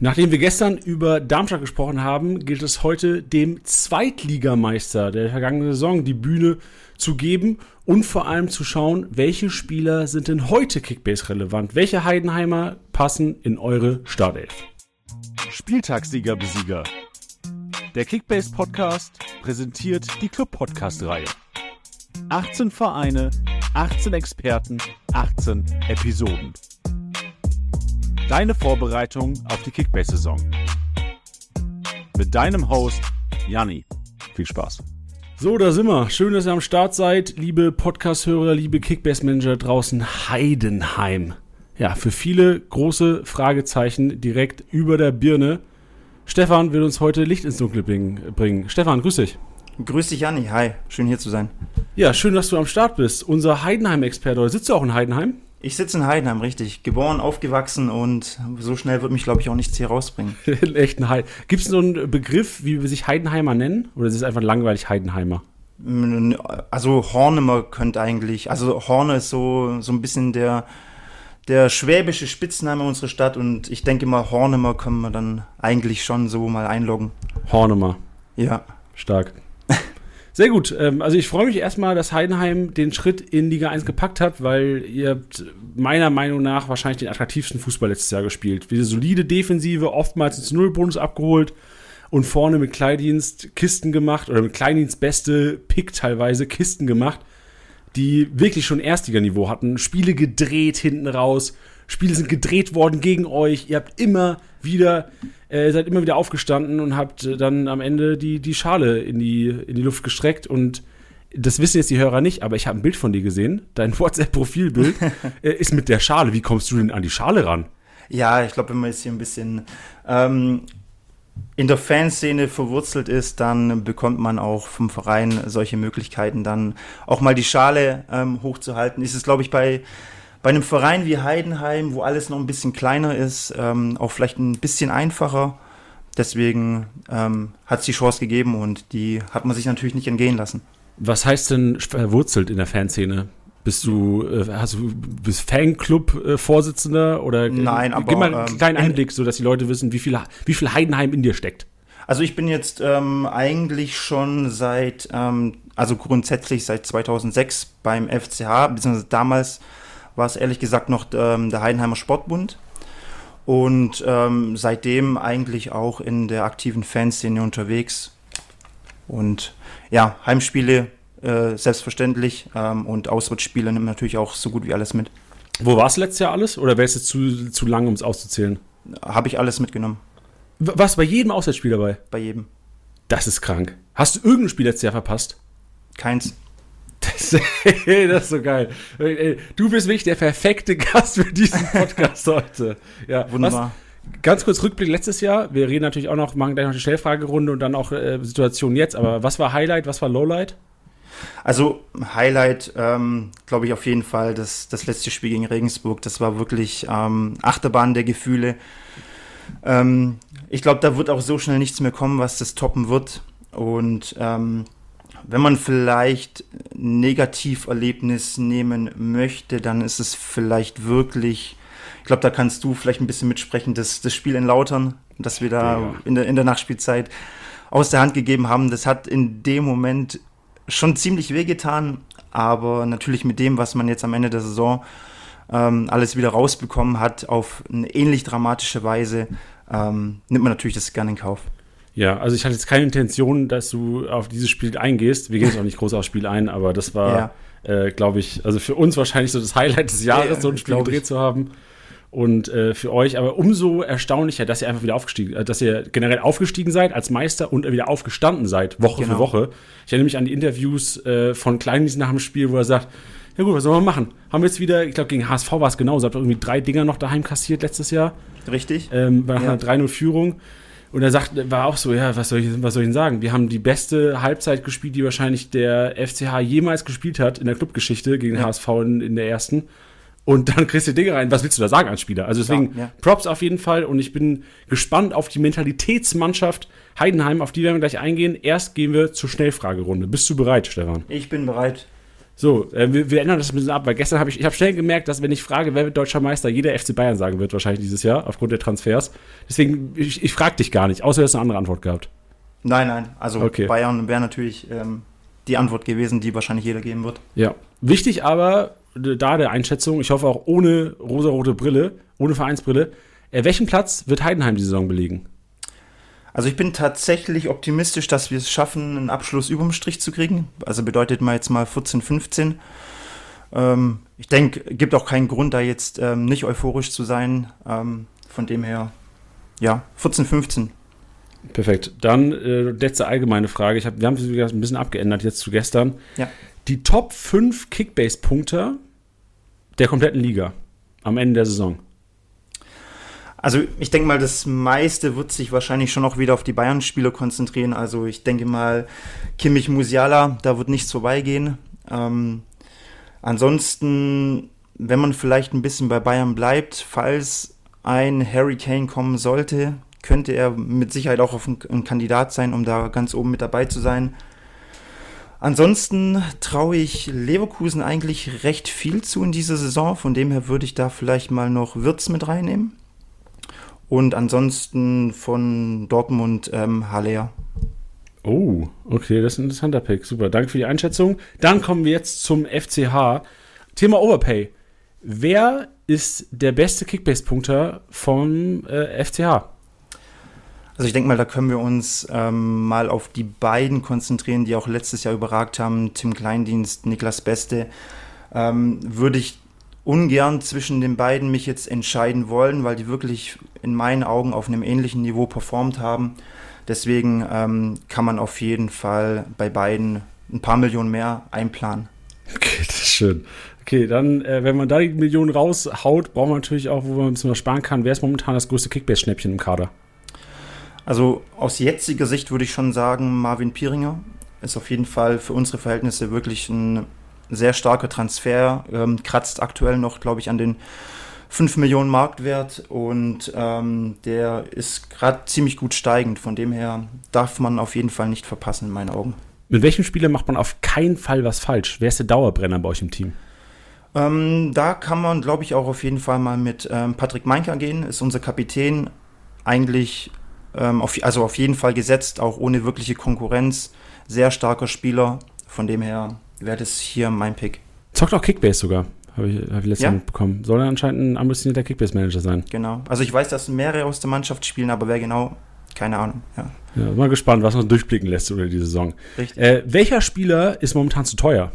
Nachdem wir gestern über Darmstadt gesprochen haben, gilt es heute dem Zweitligameister der vergangenen Saison die Bühne zu geben und vor allem zu schauen, welche Spieler sind denn heute Kickbase relevant? Welche Heidenheimer passen in eure Startelf? Spieltagssieger Besieger. Der Kickbase Podcast präsentiert die Club Podcast Reihe. 18 Vereine, 18 Experten, 18 Episoden. Deine Vorbereitung auf die Kickbase-Saison. Mit deinem Host Janni. Viel Spaß. So, da sind wir. Schön, dass ihr am Start seid, liebe Podcast-Hörer, liebe Kickbase-Manager draußen. Heidenheim. Ja, für viele große Fragezeichen direkt über der Birne. Stefan will uns heute Licht ins Dunkle bringen. Stefan, grüß dich. Grüß dich, Janni. Hi, schön hier zu sein. Ja, schön, dass du am Start bist. Unser Heidenheim-Experte. Sitzt du auch in Heidenheim? Ich sitze in Heidenheim, richtig. Geboren, aufgewachsen und so schnell wird mich, glaube ich, auch nichts hier rausbringen. Echt ein Heiden. Gibt es so einen Begriff, wie wir sich Heidenheimer nennen? Oder ist es einfach langweilig Heidenheimer? Also Hornemer könnte eigentlich, also Horne ist so, so ein bisschen der, der schwäbische Spitzname unserer Stadt und ich denke mal, Hornemer können wir dann eigentlich schon so mal einloggen. Hornemer. Ja. Stark. Sehr gut. Ähm, also ich freue mich erstmal, dass Heidenheim den Schritt in Liga 1 gepackt hat, weil ihr habt meiner Meinung nach wahrscheinlich den attraktivsten Fußball letztes Jahr gespielt. Wie solide Defensive, oftmals ins Nullbonus abgeholt und vorne mit Kleindienst Kisten gemacht oder mit Kleindienst beste Pick teilweise Kisten gemacht, die wirklich schon Erstliganiveau hatten. Spiele gedreht hinten raus. Spiele sind gedreht worden gegen euch. Ihr habt immer wieder äh, seid immer wieder aufgestanden und habt äh, dann am Ende die, die Schale in die, in die Luft gestreckt und das wissen jetzt die Hörer nicht, aber ich habe ein Bild von dir gesehen. Dein WhatsApp-Profilbild äh, ist mit der Schale. Wie kommst du denn an die Schale ran? Ja, ich glaube, wenn man jetzt hier ein bisschen ähm, in der Fanszene verwurzelt ist, dann bekommt man auch vom Verein solche Möglichkeiten, dann auch mal die Schale ähm, hochzuhalten. Ist es, glaube ich, bei bei einem Verein wie Heidenheim, wo alles noch ein bisschen kleiner ist, ähm, auch vielleicht ein bisschen einfacher. Deswegen ähm, hat es die Chance gegeben und die hat man sich natürlich nicht entgehen lassen. Was heißt denn verwurzelt in der Fanszene? Bist du, äh, hast du bist Fanclub-Vorsitzender oder Nein, aber gib mal einen ähm, kleinen Einblick, so dass die Leute wissen, wie viel, wie viel Heidenheim in dir steckt. Also ich bin jetzt ähm, eigentlich schon seit, ähm, also grundsätzlich seit 2006 beim FCH, beziehungsweise damals war es ehrlich gesagt noch ähm, der Heidenheimer Sportbund. Und ähm, seitdem eigentlich auch in der aktiven Fanszene unterwegs. Und ja, Heimspiele äh, selbstverständlich ähm, und Auswärtsspiele nimmt natürlich auch so gut wie alles mit. Wo war es letztes Jahr alles? Oder wäre es jetzt zu, zu lang, um es auszuzählen? Habe ich alles mitgenommen. Was, bei jedem Auswärtsspiel dabei? Bei jedem. Das ist krank. Hast du irgendein Spiel letztes Jahr verpasst? Keins. Das, das, ist so geil. Du bist wirklich der perfekte Gast für diesen Podcast heute. Ja, wunderbar. Was, ganz kurz Rückblick letztes Jahr. Wir reden natürlich auch noch, machen gleich noch die Stellfragerunde und dann auch äh, Situation jetzt. Aber was war Highlight, was war Lowlight? Also Highlight, ähm, glaube ich auf jeden Fall, das, das letzte Spiel gegen Regensburg. Das war wirklich ähm, Achterbahn der Gefühle. Ähm, ich glaube, da wird auch so schnell nichts mehr kommen, was das toppen wird. Und ähm, wenn man vielleicht Negativerlebnis nehmen möchte, dann ist es vielleicht wirklich, ich glaube, da kannst du vielleicht ein bisschen mitsprechen, das, das Spiel in Lautern, das wir da ja. in, der, in der Nachspielzeit aus der Hand gegeben haben. Das hat in dem Moment schon ziemlich wehgetan, aber natürlich mit dem, was man jetzt am Ende der Saison ähm, alles wieder rausbekommen hat, auf eine ähnlich dramatische Weise, ähm, nimmt man natürlich das gerne in Kauf. Ja, also ich hatte jetzt keine Intention, dass du auf dieses Spiel eingehst. Wir gehen jetzt auch nicht groß aufs Spiel ein, aber das war, ja. äh, glaube ich, also für uns wahrscheinlich so das Highlight des Jahres, ja, so ein Spiel gedreht zu haben. Und äh, für euch aber umso erstaunlicher, dass ihr einfach wieder aufgestiegen, äh, dass ihr generell aufgestiegen seid als Meister und wieder aufgestanden seid, Woche genau. für Woche. Ich erinnere mich an die Interviews äh, von Kleindienst nach dem Spiel, wo er sagt, ja gut, was sollen wir machen? Haben wir jetzt wieder, ich glaube gegen HSV war es genauso, habt ihr irgendwie drei Dinger noch daheim kassiert letztes Jahr. Richtig. Ähm, ja. einer 3-0-Führung. Und er sagt, war auch so, ja, was soll, ich, was soll ich denn sagen? Wir haben die beste Halbzeit gespielt, die wahrscheinlich der FCH jemals gespielt hat in der Clubgeschichte gegen ja. HSV in, in, der ersten. Und dann kriegst du Dinge rein. Was willst du da sagen als Spieler? Also deswegen ja, ja. Props auf jeden Fall. Und ich bin gespannt auf die Mentalitätsmannschaft Heidenheim, auf die werden wir gleich eingehen. Erst gehen wir zur Schnellfragerunde. Bist du bereit, Stefan? Ich bin bereit. So, äh, wir, wir, ändern das ein bisschen ab, weil gestern habe ich, ich habe schnell gemerkt, dass wenn ich frage, wer wird deutscher Meister, jeder FC Bayern sagen wird wahrscheinlich dieses Jahr, aufgrund der Transfers. Deswegen, ich, ich frage dich gar nicht, außer du hast eine andere Antwort gehabt. Nein, nein, also okay. Bayern wäre natürlich ähm, die Antwort gewesen, die wahrscheinlich jeder geben wird. Ja, wichtig aber, da der Einschätzung, ich hoffe auch ohne rosarote Brille, ohne Vereinsbrille, äh, welchen Platz wird Heidenheim die Saison belegen? Also ich bin tatsächlich optimistisch, dass wir es schaffen, einen Abschluss über dem Strich zu kriegen. Also bedeutet mal jetzt mal 14, 15. Ähm, ich denke, gibt auch keinen Grund, da jetzt ähm, nicht euphorisch zu sein. Ähm, von dem her, ja, 14, 15. Perfekt. Dann äh, letzte allgemeine Frage. Ich hab, wir haben es ein bisschen abgeändert jetzt zu gestern. Ja. Die Top 5 Kickbase-Punkte der kompletten Liga am Ende der Saison. Also ich denke mal, das meiste wird sich wahrscheinlich schon auch wieder auf die Bayern-Spieler konzentrieren. Also ich denke mal, Kimmich Musiala, da wird nichts vorbeigehen. Ähm, ansonsten, wenn man vielleicht ein bisschen bei Bayern bleibt, falls ein Harry Kane kommen sollte, könnte er mit Sicherheit auch ein Kandidat sein, um da ganz oben mit dabei zu sein. Ansonsten traue ich Leverkusen eigentlich recht viel zu in dieser Saison. Von dem her würde ich da vielleicht mal noch Wirtz mit reinnehmen. Und ansonsten von Dortmund ähm, Haller. Oh, okay, das ist ein interessanter Pick. Super, danke für die Einschätzung. Dann kommen wir jetzt zum FCH. Thema Overpay. Wer ist der beste Kickbase-Punkter vom äh, FCH? Also ich denke mal, da können wir uns ähm, mal auf die beiden konzentrieren, die auch letztes Jahr überragt haben. Tim Kleindienst, Niklas Beste. Ähm, würde ich ungern zwischen den beiden mich jetzt entscheiden wollen, weil die wirklich in meinen Augen auf einem ähnlichen Niveau performt haben. Deswegen ähm, kann man auf jeden Fall bei beiden ein paar Millionen mehr einplanen. Okay, das ist schön. Okay, dann, äh, wenn man da die Millionen raushaut, braucht man natürlich auch, wo man ein bisschen was sparen kann. Wer ist momentan das größte Kickbase-Schnäppchen im Kader? Also aus jetziger Sicht würde ich schon sagen, Marvin Pieringer ist auf jeden Fall für unsere Verhältnisse wirklich ein sehr starker Transfer, ähm, kratzt aktuell noch, glaube ich, an den 5 Millionen Marktwert und ähm, der ist gerade ziemlich gut steigend. Von dem her darf man auf jeden Fall nicht verpassen, in meinen Augen. Mit welchem Spieler macht man auf keinen Fall was falsch? Wer ist der Dauerbrenner bei euch im Team? Ähm, da kann man, glaube ich, auch auf jeden Fall mal mit ähm, Patrick Meinker gehen, ist unser Kapitän. Eigentlich, ähm, auf, also auf jeden Fall gesetzt, auch ohne wirkliche Konkurrenz. Sehr starker Spieler. Von dem her wäre das hier mein Pick. Zockt auch Kickbase sogar. Habe ich, hab ich letztes ja? Mal mitbekommen. Soll er anscheinend ein ambitionierter Kickbase-Manager sein. Genau. Also ich weiß, dass mehrere aus der Mannschaft spielen, aber wer genau, keine Ahnung. Ja. ja mal gespannt, was man durchblicken lässt über die Saison. Richtig. Äh, welcher Spieler ist momentan zu teuer?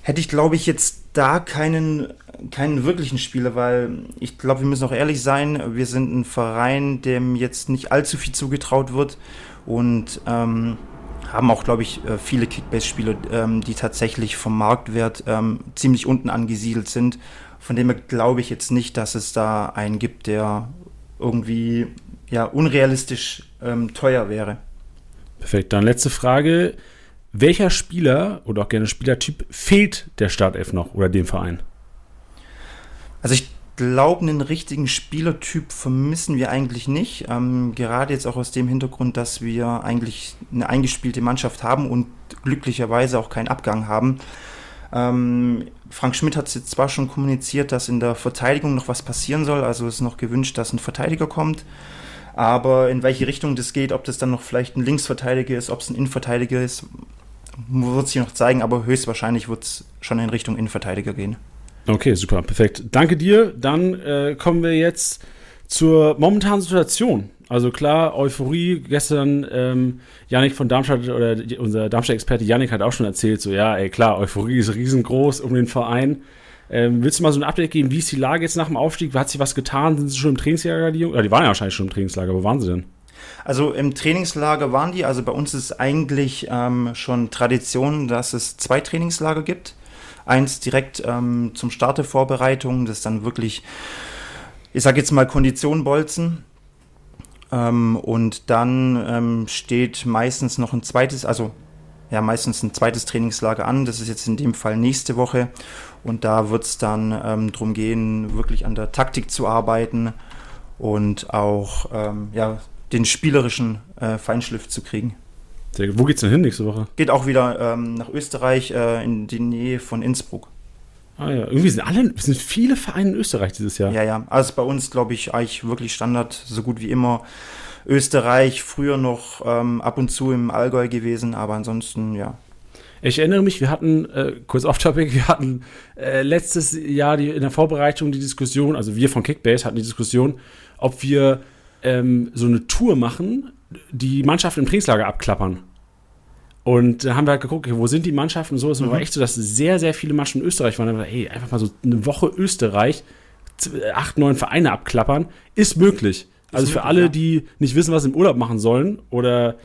Hätte ich, glaube ich, jetzt da keinen, keinen wirklichen Spieler, weil ich glaube, wir müssen auch ehrlich sein, wir sind ein Verein, dem jetzt nicht allzu viel zugetraut wird und ähm, haben auch, glaube ich, äh, viele Kickbase-Spieler, ähm, die tatsächlich vom Marktwert ähm, ziemlich unten angesiedelt sind. Von dem her glaube ich jetzt nicht, dass es da einen gibt, der irgendwie ja, unrealistisch ähm, teuer wäre. Perfekt. Dann letzte Frage. Welcher Spieler oder auch gerne Spielertyp fehlt der Startelf noch oder dem Verein? Also ich glaube, einen richtigen Spielertyp vermissen wir eigentlich nicht. Ähm, gerade jetzt auch aus dem Hintergrund, dass wir eigentlich eine eingespielte Mannschaft haben und glücklicherweise auch keinen Abgang haben. Ähm, Frank Schmidt hat jetzt zwar schon kommuniziert, dass in der Verteidigung noch was passieren soll, also ist noch gewünscht, dass ein Verteidiger kommt. Aber in welche Richtung das geht, ob das dann noch vielleicht ein Linksverteidiger ist, ob es ein Innenverteidiger ist, wird sich noch zeigen, aber höchstwahrscheinlich wird es schon in Richtung Innenverteidiger gehen. Okay, super, perfekt. Danke dir. Dann äh, kommen wir jetzt zur momentanen Situation. Also klar, Euphorie. Gestern ähm, Janik von Darmstadt oder unser Darmstadt-Experte Janik hat auch schon erzählt, so ja, ey klar, Euphorie ist riesengroß um den Verein. Ähm, willst du mal so ein Update geben? Wie ist die Lage jetzt nach dem Aufstieg? Hat sich was getan? Sind sie schon im Trainingslager, die? Ja, die waren ja wahrscheinlich schon im Trainingslager. Wo waren sie denn? Also im Trainingslager waren die. Also bei uns ist eigentlich ähm, schon Tradition, dass es zwei Trainingslager gibt. Eins direkt ähm, zum Startevorbereitung, das dann wirklich, ich sage jetzt mal Kondition bolzen. Ähm, und dann ähm, steht meistens noch ein zweites, also ja, meistens ein zweites Trainingslager an. Das ist jetzt in dem Fall nächste Woche. Und da wird es dann ähm, darum gehen, wirklich an der Taktik zu arbeiten und auch ähm, ja, den spielerischen äh, Feinschliff zu kriegen. Wo geht's denn hin nächste Woche? Geht auch wieder ähm, nach Österreich, äh, in die Nähe von Innsbruck. Ah ja, irgendwie sind alle, es sind viele Vereine in Österreich dieses Jahr. Ja, ja. Also bei uns, glaube ich, eigentlich wirklich Standard, so gut wie immer. Österreich, früher noch ähm, ab und zu im Allgäu gewesen, aber ansonsten, ja. Ich erinnere mich, wir hatten, äh, kurz off-topic, wir hatten äh, letztes Jahr die, in der Vorbereitung die Diskussion, also wir von Kickbase hatten die Diskussion, ob wir ähm, so eine Tour machen, die Mannschaften im Trainingslager abklappern. Und da haben wir halt geguckt, wo sind die Mannschaften und so. Es war Mhm. echt so, dass sehr, sehr viele Mannschaften in Österreich waren. Da gedacht, ey, einfach mal so eine Woche Österreich, acht, neun Vereine abklappern, ist möglich. Also für möglich, alle, ja. die nicht wissen, was sie im Urlaub machen sollen oder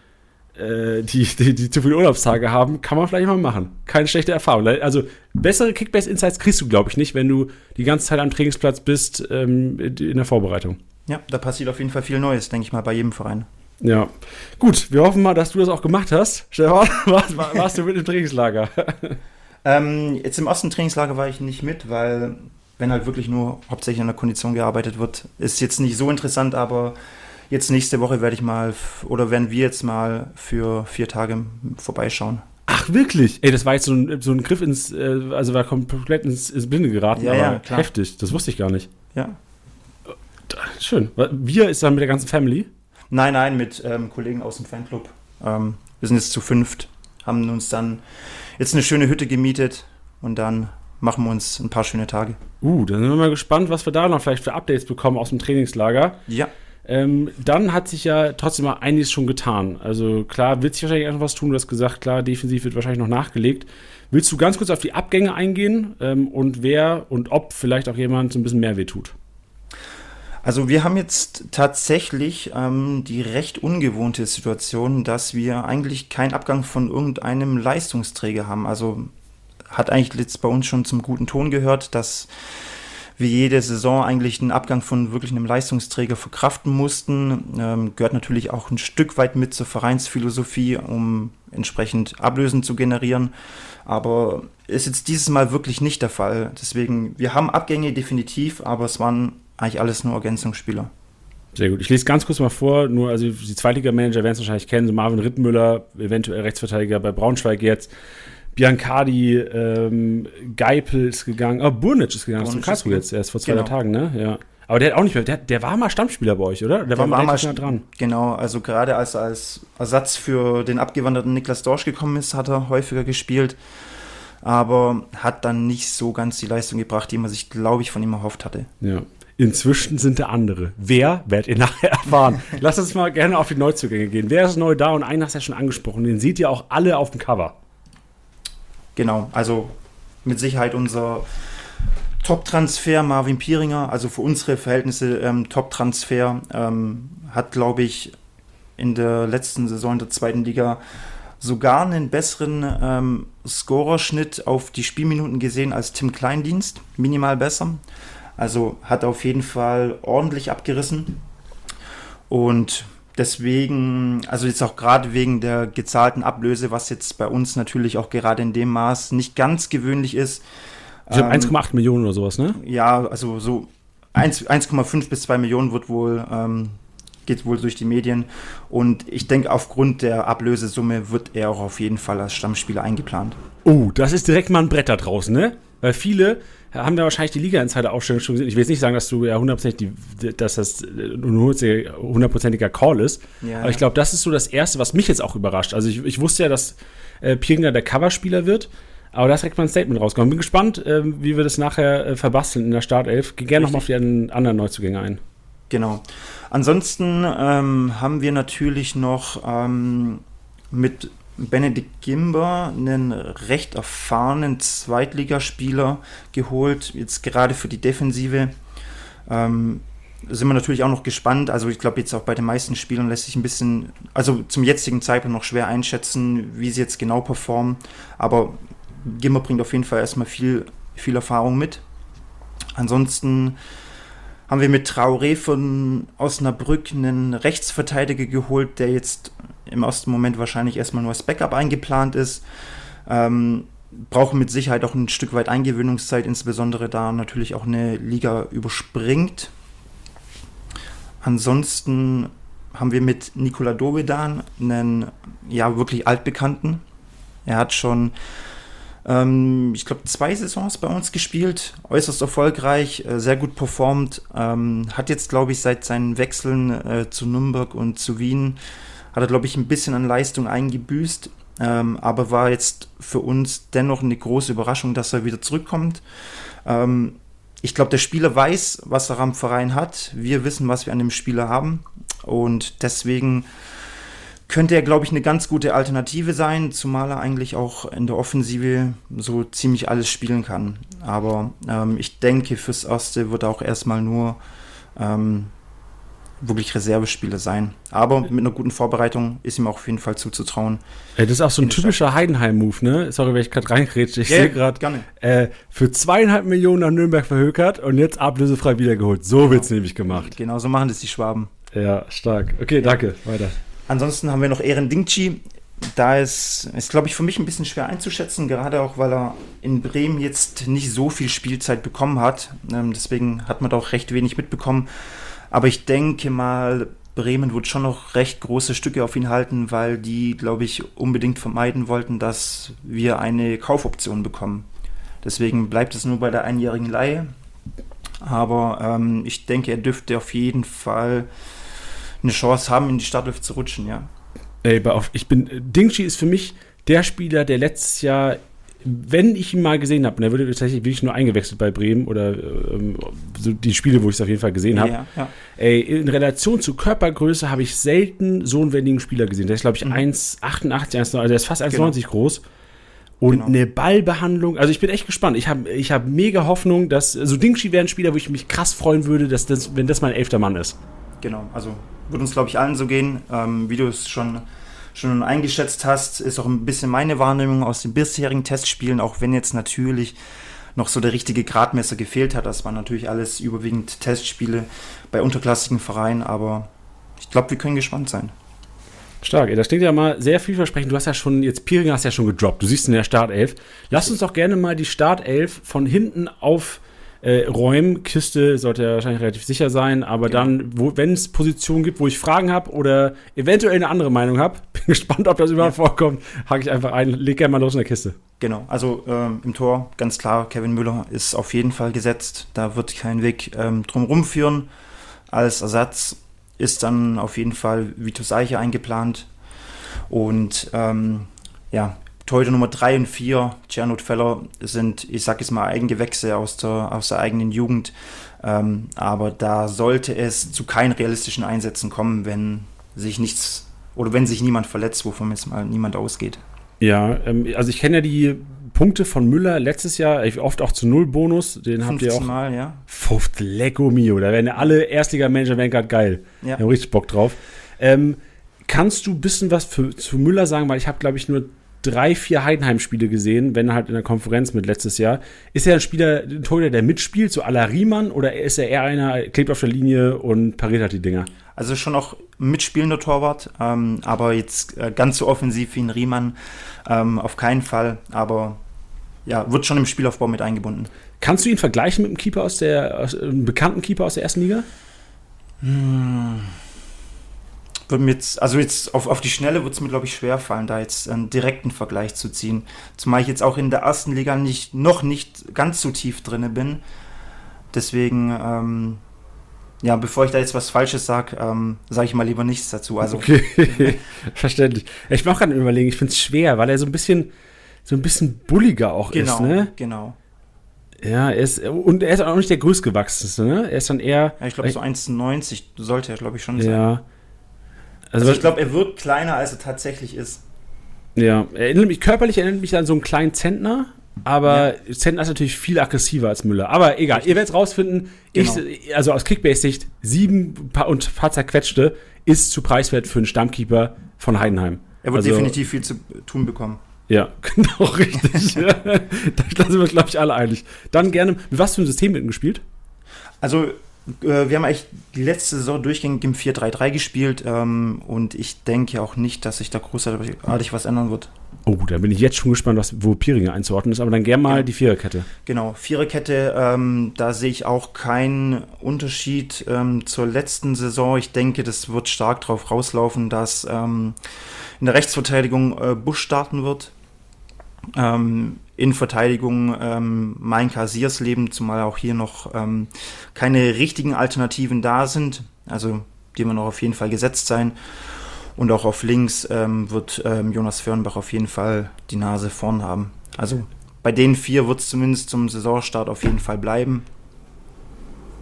äh, die, die, die zu viele Urlaubstage haben, kann man vielleicht mal machen. Keine schlechte Erfahrung. Also bessere Kickbase-Insights kriegst du, glaube ich, nicht, wenn du die ganze Zeit am Trainingsplatz bist ähm, in der Vorbereitung. Ja, da passiert auf jeden Fall viel Neues, denke ich mal, bei jedem Verein. Ja. Gut, wir hoffen mal, dass du das auch gemacht hast. Stefan, warst, war- warst du mit im Trainingslager? Ähm, jetzt im ersten Trainingslager war ich nicht mit, weil wenn halt wirklich nur hauptsächlich an der Kondition gearbeitet wird, ist jetzt nicht so interessant, aber jetzt nächste Woche werde ich mal oder werden wir jetzt mal für vier Tage vorbeischauen. Ach, wirklich? Ey, das war jetzt so ein, so ein Griff ins, äh, also war komplett ins, ins Blinde geraten. Ja, aber ja, klar. Heftig, das wusste ich gar nicht. Ja. Schön. Wir ist dann mit der ganzen Family. Nein, nein, mit ähm, Kollegen aus dem Fanclub. Ähm, wir sind jetzt zu fünft, haben uns dann jetzt eine schöne Hütte gemietet und dann machen wir uns ein paar schöne Tage. Uh, dann sind wir mal gespannt, was wir da noch vielleicht für Updates bekommen aus dem Trainingslager. Ja. Ähm, dann hat sich ja trotzdem mal einiges schon getan. Also klar, wird sich wahrscheinlich noch was tun. Du hast gesagt, klar, defensiv wird wahrscheinlich noch nachgelegt. Willst du ganz kurz auf die Abgänge eingehen ähm, und wer und ob vielleicht auch jemand so ein bisschen mehr wehtut? Also wir haben jetzt tatsächlich ähm, die recht ungewohnte Situation, dass wir eigentlich keinen Abgang von irgendeinem Leistungsträger haben. Also hat eigentlich jetzt bei uns schon zum guten Ton gehört, dass wir jede Saison eigentlich einen Abgang von wirklich einem Leistungsträger verkraften mussten. Ähm, gehört natürlich auch ein Stück weit mit zur Vereinsphilosophie, um entsprechend Ablösen zu generieren. Aber ist jetzt dieses Mal wirklich nicht der Fall. Deswegen, wir haben Abgänge definitiv, aber es waren eigentlich alles nur Ergänzungsspieler. Sehr gut. Ich lese ganz kurz mal vor, nur also die Zweitliga-Manager werden es wahrscheinlich kennen, so Marvin Rittmüller, eventuell Rechtsverteidiger bei Braunschweig jetzt. Biancardi, ähm, Geipel ist gegangen, oh, Burnic ist gegangen, Burnic zum ist Karlsruhe jetzt erst vor zwei Genau. Tagen, ne? Ja. Aber der hat auch nicht mehr, der, der war mal Stammspieler bei euch, oder? Der, war mal relativ nah dran. Genau, also gerade als er als Ersatz für den abgewanderten Niklas Dorsch gekommen ist, hat er häufiger gespielt, aber hat dann nicht so ganz die Leistung gebracht, die man sich, glaube ich, von ihm erhofft hatte. Ja. Inzwischen sind da andere. Wer, werdet ihr nachher erfahren. Lass uns mal gerne auf die Neuzugänge gehen. Wer ist neu da? Und einen hast du ja schon angesprochen. Den seht ihr auch alle auf dem Cover. Genau, also mit Sicherheit unser Top-Transfer Marvin Pieringer, also für unsere Verhältnisse ähm, Top-Transfer, ähm, hat, glaube ich, in der letzten Saison der zweiten Liga sogar einen besseren ähm, Scorerschnitt auf die Spielminuten gesehen als Tim Kleindienst, minimal besser. Also hat auf jeden Fall ordentlich abgerissen. Und deswegen, also jetzt auch gerade wegen der gezahlten Ablöse, was jetzt bei uns natürlich auch gerade in dem Maß nicht ganz gewöhnlich ist. Ich glaube ähm, 1,8 Millionen oder sowas, ne? ja, also so 1 1,5 bis 2 Millionen wird wohl, ähm, geht wohl durch die Medien. Und ich denke, aufgrund der Ablösesumme wird er auch auf jeden Fall als Stammspieler eingeplant. Oh, das ist direkt mal ein Brett da draußen, ne? Weil viele haben da wahrscheinlich die Liga-Insider-Ausstellung schon gesehen. Ich will jetzt nicht sagen, dass du ja hundertprozentig, dass das ein hundertprozentiger Call ist. Ja. Aber ich glaube, das ist so das Erste, was mich jetzt auch überrascht. Also ich, ich wusste ja, dass äh, Pirgner der Coverspieler wird. Aber da ist direkt mal ein Statement rausgekommen. Bin gespannt, ähm, wie wir das nachher äh, verbasteln in der Startelf. Geh gerne nochmal auf die anderen anderen Neuzugänge ein. Genau. Ansonsten ähm, haben wir natürlich noch ähm, mit Benedikt Gimber einen recht erfahrenen Zweitligaspieler geholt, jetzt gerade für die Defensive. Ähm, sind wir natürlich auch noch gespannt. Also ich glaube jetzt auch bei den meisten Spielern lässt sich ein bisschen, also zum jetzigen Zeitpunkt noch schwer einschätzen, wie sie jetzt genau performen. Aber Gimmer bringt auf jeden Fall erstmal viel, viel Erfahrung mit. Ansonsten haben wir mit Traoré von Osnabrück einen Rechtsverteidiger geholt, der jetzt im ersten Moment wahrscheinlich erstmal nur als Backup eingeplant ist. Ähm, brauchen mit Sicherheit auch ein Stück weit Eingewöhnungszeit, insbesondere da natürlich auch eine Liga überspringt. Ansonsten haben wir mit Nikola Dovedan einen ja wirklich altbekannten. Er hat schon, ähm, ich glaube, zwei Saisons bei uns gespielt, äußerst erfolgreich, äh, sehr gut performt. Ähm, hat jetzt, glaube ich, seit seinen Wechseln äh, zu Nürnberg und zu Wien, hat er, glaube ich, ein bisschen an Leistung eingebüßt. Ähm, aber war jetzt für uns dennoch eine große Überraschung, dass er wieder zurückkommt. Ähm, ich glaube, der Spieler weiß, was er am Verein hat. Wir wissen, was wir an dem Spieler haben. Und deswegen könnte er, glaube ich, eine ganz gute Alternative sein, zumal er eigentlich auch in der Offensive so ziemlich alles spielen kann. Aber ähm, ich denke, fürs Erste wird er auch erstmal nur ähm, wirklich Reservespieler sein. Aber mit einer guten Vorbereitung ist ihm auch auf jeden Fall zuzutrauen. Das ist auch so ein typischer Heidenheim-Move, ne? Sorry, wenn ich gerade reingrätsche. Ich Ja, sehe gerade äh, für zweieinhalb Millionen nach Nürnberg verhökert und jetzt ablösefrei wiedergeholt. So wird's nämlich gemacht. Genau so machen das die Schwaben. Ja, stark. Okay, danke. Weiter. Ansonsten haben wir noch Ehren Dingchi. Da ist, ist glaube ich, für mich ein bisschen schwer einzuschätzen, gerade auch, weil er in Bremen jetzt nicht so viel Spielzeit bekommen hat. Ähm, deswegen hat man da auch recht wenig mitbekommen. Aber ich denke mal, Bremen wird schon noch recht große Stücke auf ihn halten, weil die, glaube ich, unbedingt vermeiden wollten, dass wir eine Kaufoption bekommen. Deswegen bleibt es nur bei der einjährigen Leihe. Aber ähm, ich denke, er dürfte auf jeden Fall eine Chance haben, in die Startelf zu rutschen, ja. Ey, auf, ich bin, Dingshi ist für mich der Spieler, der letztes Jahr, wenn ich ihn mal gesehen habe, und er wurde tatsächlich wirklich nur eingewechselt bei Bremen oder ähm, so die Spiele, wo ich es auf jeden Fall gesehen habe. ja, ja. Ey, in Relation zu Körpergröße habe ich selten so einen wendigen Spieler gesehen. Der ist, glaube ich, Mhm. 1,88, 1,90, also der ist fast 1,90 Genau. groß. Und Genau. eine Ballbehandlung, also ich bin echt gespannt. Ich habe ich hab mega Hoffnung, dass, so also Dingshi wäre ein Spieler, wo ich mich krass freuen würde, dass das, wenn das mein elfter Mann ist. Genau, also wird uns, glaube ich, allen so gehen. Ähm, wie du es schon, schon eingeschätzt hast, ist auch ein bisschen meine Wahrnehmung aus den bisherigen Testspielen, auch wenn jetzt natürlich noch so der richtige Gradmesser gefehlt hat. Das waren natürlich alles überwiegend Testspiele bei unterklassigen Vereinen, aber ich glaube, wir können gespannt sein. Stark, das klingt ja mal sehr vielversprechend. Du hast ja schon, jetzt Pieringer hast ja schon gedroppt. Du siehst in der Startelf. Lass uns doch gerne mal die Startelf von hinten auf äh, räumen. Kiste sollte ja wahrscheinlich relativ sicher sein, aber Genau. dann, wenn es Positionen gibt, wo ich Fragen habe oder eventuell eine andere Meinung habe, bin gespannt, ob das überhaupt vorkommt, hake ich einfach ein, leg gerne mal los in der Kiste. Genau, also ähm, im Tor ganz klar, Kevin Müller ist auf jeden Fall gesetzt. Da wird kein Weg ähm, drumherum führen. Als Ersatz ist dann auf jeden Fall Vitus Eiche eingeplant. Und ähm, ja, Torhüter Nummer 3 und 4, Gernot Feller, sind, ich sag jetzt mal, Eigengewächse aus der, aus der eigenen Jugend. Ähm, aber da sollte es zu keinen realistischen Einsätzen kommen, wenn sich nichts oder wenn sich niemand verletzt, wovon jetzt mal niemand ausgeht. Ja, ähm, also ich kenne ja die Punkte von Müller letztes Jahr, oft auch zu Null Bonus, den habt ihr 15 auch. Mal, ja. Fuft, Lecco Mio, da werden ja alle Erstliga-Manager wären gerade geil. Ja. Ich habe richtig Bock drauf. Ähm, kannst du ein bisschen was für, zu Müller sagen? Weil ich habe, glaube ich, nur drei, vier Heidenheim-Spiele gesehen, wenn halt in der Konferenz mit letztes Jahr. Ist er ein Spieler, ein Torhüter, der mitspielt, so à la Riemann, oder ist er eher einer, klebt auf der Linie und pariert halt die Dinger? Also schon auch mitspielender Torwart, ähm, aber jetzt äh, ganz so offensiv wie ein Riemann ähm, auf keinen Fall. Aber ja, wird schon im Spielaufbau mit eingebunden. Kannst du ihn vergleichen mit einem Keeper aus der, aus, einem bekannten Keeper aus der ersten Liga? Wird mir jetzt, also jetzt auf, auf die Schnelle wird es mir, glaube ich, schwer fallen, da jetzt einen direkten Vergleich zu ziehen. Zumal ich jetzt auch in der ersten Liga nicht, noch nicht ganz so tief drinne bin. Deswegen, ähm, ja, bevor ich da jetzt was Falsches sage, ähm, sage ich mal lieber nichts dazu. Also Okay, verständlich. Ich mache gerade überlegen, ich finde es schwer, weil er so ein bisschen, so ein bisschen bulliger auch genau, ist, ne? genau. Ja, er ist, und er ist auch nicht der größtgewachsenste, ne? Er ist dann eher. Ja, ich glaube, so 1,90 sollte er, glaube ich, schon sein. Ja. Also ich glaube, er wirkt kleiner, als er tatsächlich ist. ja, er erinnert mich, körperlich erinnert mich an so einen kleinen Zentner, aber Zentner ist natürlich viel aggressiver als Müller. Aber egal, ihr werdet rausfinden, Genau. ich, also aus Kickbase-Sicht, sieben und paar zerquetschte ist zu preiswert für einen Stammkeeper von Heidenheim. Er wird Also- definitiv viel zu tun bekommen. Ja, genau, richtig. da sind wir, glaube ich, alle einig. Dann gerne, mit was für ein System wird gespielt? Also, wir haben eigentlich die letzte Saison durchgängig im 4-3-3 gespielt ähm, und ich denke auch nicht, dass sich da großartig was ändern wird. Oh, da bin ich jetzt schon gespannt, was, wo Piringer einzuordnen ist, aber dann gern mal Ja. die Viererkette. Genau, Viererkette, ähm, da sehe ich auch keinen Unterschied ähm, zur letzten Saison. Ich denke, das wird stark drauf rauslaufen, dass ähm, in der Rechtsverteidigung äh, Busch starten wird. Ähm, in Verteidigung ähm, mein Kassiersleben, zumal auch hier noch ähm, keine richtigen Alternativen da sind. Also die werden auch auf jeden Fall gesetzt sein. Und auch auf links ähm, wird ähm, Jonas Fernbach auf jeden Fall die Nase vorn haben. Also bei den vier wird es zumindest zum Saisonstart auf jeden Fall bleiben.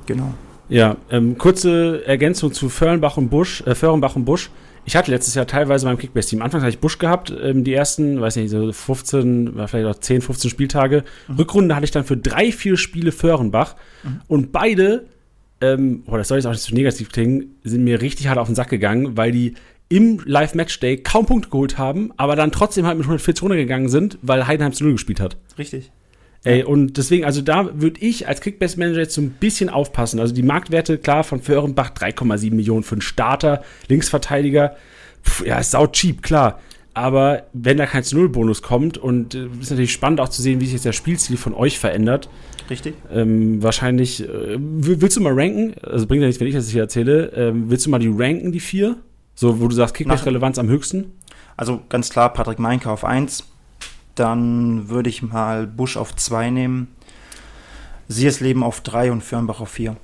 Genau. Ja, ähm, kurze Ergänzung zu Förlenbach und Busch, äh, Föhrenbach und Busch. Ich hatte letztes Jahr teilweise beim Kickbase-Team. Anfangs hatte ich Busch gehabt, ähm, die ersten, weiß nicht, so 15, oder vielleicht auch 10, 15 Spieltage. Rückrunde hatte ich dann für drei, vier Spiele Föhrenbach. Und beide, ähm, oh, das soll jetzt auch nicht zu negativ klingen, sind mir richtig hart auf den Sack gegangen, weil die im Live-Match-Day kaum Punkte geholt haben, aber dann trotzdem halt mit 140 runtergegangen sind, weil Heidenheim zu Null gespielt hat. Richtig. Ey, und deswegen, also da würde ich als Kickbase-Manager jetzt so ein bisschen aufpassen. Also die Marktwerte, klar, von Föhrenbach 3,7 Millionen für einen Starter, Linksverteidiger. Pff, ja, ist sau cheap, klar. Aber wenn da kein Null-Bonus kommt und äh, ist natürlich spannend auch zu sehen, wie sich jetzt der Spielstil von euch verändert. Richtig. Ähm, wahrscheinlich, äh, will- willst du mal ranken? Also bringt ja nichts, wenn ich das hier erzähle. Ähm, willst du mal die ranken, die vier? So, wo du sagst, Kickbase-Relevanz am höchsten? Also ganz klar Patrick Meinke auf 1. Dann würde ich mal Busch auf 2 nehmen. Siersleben auf 3 und Fernbach auf 4.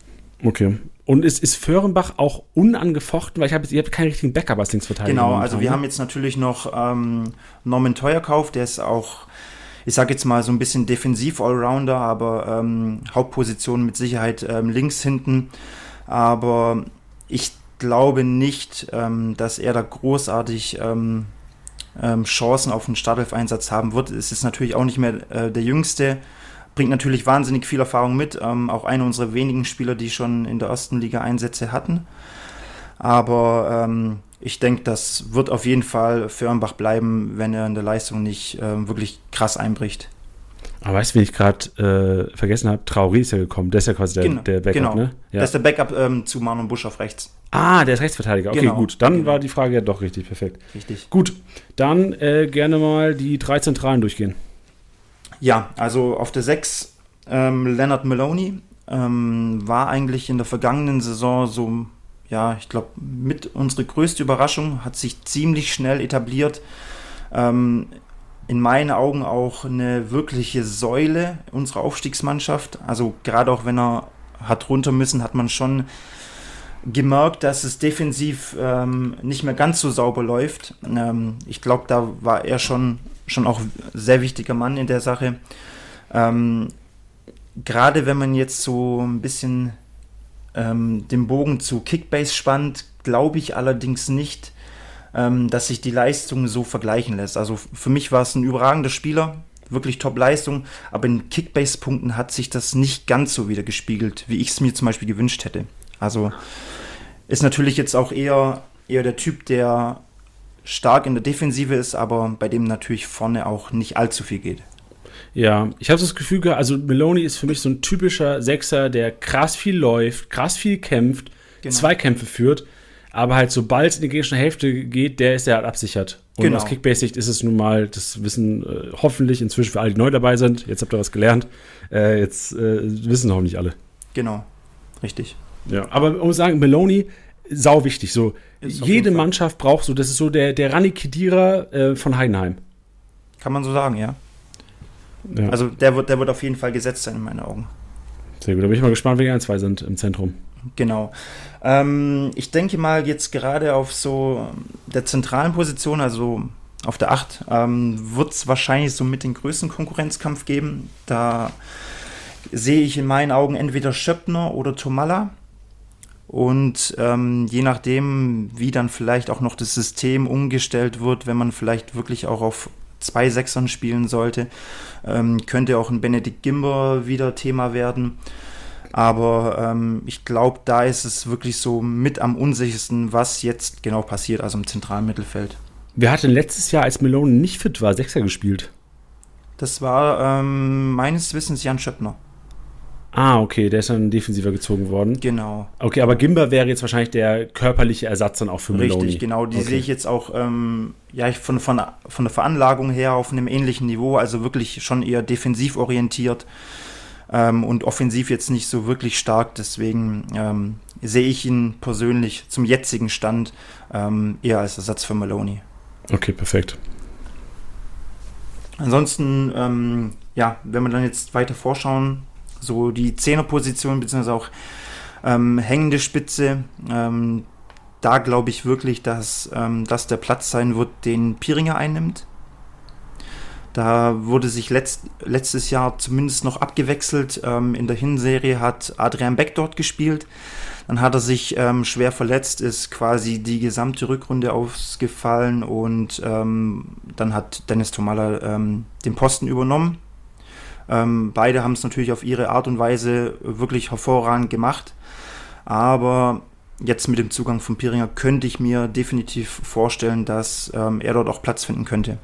Okay. Und ist, ist Föhrenbach auch unangefochten? Weil ich habe jetzt, ihr habt keinen richtigen Backup als Linksverteidiger. Genau, also wir ne? haben jetzt natürlich noch ähm, Norman Teuerkauf, der ist auch, ich sage jetzt mal so ein bisschen defensiv-Allrounder, aber ähm, Hauptposition mit Sicherheit ähm, links hinten. Aber ich glaube nicht, ähm, dass er da großartig ähm, Chancen auf einen Startelf-Einsatz haben wird. Es ist natürlich auch nicht mehr äh, der Jüngste, bringt natürlich wahnsinnig viel Erfahrung mit. Ähm, auch einer unserer wenigen Spieler, die schon in der ersten Liga Einsätze hatten. Aber ähm, ich denke, das wird auf jeden Fall Fürnbach bleiben, wenn er in der Leistung nicht ähm, wirklich krass einbricht. Aber weißt du, wen ich gerade äh, vergessen habe? Traoré ist ja gekommen. Der ist ja quasi der, Genau, der Backup, genau. ne? Ja. Das ist der Backup ähm, zu Marlon Busch auf rechts. ah, der ist Rechtsverteidiger. Okay, Genau, gut. Dann genau. war die Frage ja doch richtig, perfekt. Richtig. Gut, dann äh, gerne mal die drei Zentralen durchgehen. Ja, also auf der 6 ähm, Leonard Maloney ähm, war eigentlich in der vergangenen Saison so, ja, ich glaube, mit unsere größte Überraschung, hat sich ziemlich schnell etabliert. Ähm, in meinen Augen auch eine wirkliche Säule unserer Aufstiegsmannschaft. Also gerade auch wenn er hat runter müssen, hat man schon gemerkt, dass es defensiv ähm, nicht mehr ganz so sauber läuft. Ähm, ich glaube, da war er schon, schon auch sehr wichtiger Mann in der Sache. Ähm, Gerade wenn man jetzt so ein bisschen ähm, den Bogen zu Kickbase spannt, glaube ich allerdings nicht, ähm, dass sich die Leistung so vergleichen lässt. Also für mich war es ein überragender Spieler, wirklich Top-Leistung, aber in Kickbase-Punkten hat sich das nicht ganz so wieder gespiegelt, wie ich es mir zum Beispiel gewünscht hätte. Also ist natürlich jetzt auch eher, eher der Typ, der stark in der Defensive ist, aber bei dem natürlich vorne auch nicht allzu viel geht. Ja, ich habe das Gefühl, also Meloni ist für mich so ein typischer Sechser, der krass viel läuft, krass viel kämpft, Genau. Zweikämpfe führt, aber halt sobald es in die gegnerische Hälfte geht, der ist ja halt absichert. Und Genau. aus Kickbase-Sicht ist es nun mal, das wissen äh, hoffentlich inzwischen für alle, die neu dabei sind, jetzt habt ihr was gelernt, äh, jetzt äh, wissen hoffentlich alle. Genau, richtig. Ja, aber man muss sagen, Meloni, sau wichtig. So, jede. Mannschaft braucht so, das ist so der, der Rani Kedira äh, von Heidenheim. Kann man so sagen, ja. Ja, Also der wird, der wird auf jeden Fall gesetzt sein in meinen Augen. sehr gut. Da bin ich mal gespannt, wer die ein, zwei sind im Zentrum. Genau. Ähm, ich denke mal jetzt gerade auf so der zentralen Position, also auf der 8, ähm, wird es wahrscheinlich so mit den größten Konkurrenzkampf geben. Da sehe ich in meinen Augen entweder Schöppner oder Tomalla. Und ähm, je nachdem, wie dann vielleicht auch noch das System umgestellt wird, wenn man vielleicht wirklich auch auf zwei Sechsern spielen sollte, ähm, könnte auch ein Benedikt Gimber wieder Thema werden. Aber ähm, ich glaube, da ist es wirklich so mit am unsichersten, was jetzt genau passiert, also im zentralen Mittelfeld. Wer hat denn letztes Jahr, als Meloni nicht fit war, Sechser gespielt? Das war ähm, meines Wissens Jan Schöppner. Ah, okay, der ist dann defensiver gezogen worden. Genau. Okay, aber Gimba wäre jetzt wahrscheinlich der körperliche Ersatz dann auch für Meloni. Richtig, genau. Die Okay. sehe ich jetzt auch ähm, ja, von, von, von der Veranlagung her auf einem ähnlichen Niveau, also wirklich schon eher defensiv orientiert ähm, und offensiv jetzt nicht so wirklich stark. Deswegen ähm, sehe ich ihn persönlich zum jetzigen Stand ähm, eher als Ersatz für Maloney. Okay, perfekt. Ansonsten, ähm, ja, wenn wir dann jetzt weiter vorschauen, so die Zehnerposition beziehungsweise auch ähm, hängende Spitze, ähm, da glaube ich wirklich, dass das der Platz sein wird, den Piringer einnimmt. Da wurde sich letzt, letztes Jahr zumindest noch abgewechselt. Ähm, in der Hinserie hat Adrian Beck dort gespielt. Dann hat er sich ähm, schwer verletzt, ist quasi die gesamte Rückrunde ausgefallen und ähm, dann hat Dennis Tomalla ähm, den Posten übernommen. Ähm, beide haben es natürlich auf ihre Art und Weise wirklich hervorragend gemacht. Aber jetzt mit dem Zugang von Piringer könnte ich mir definitiv vorstellen, dass ähm, er dort auch Platz finden könnte.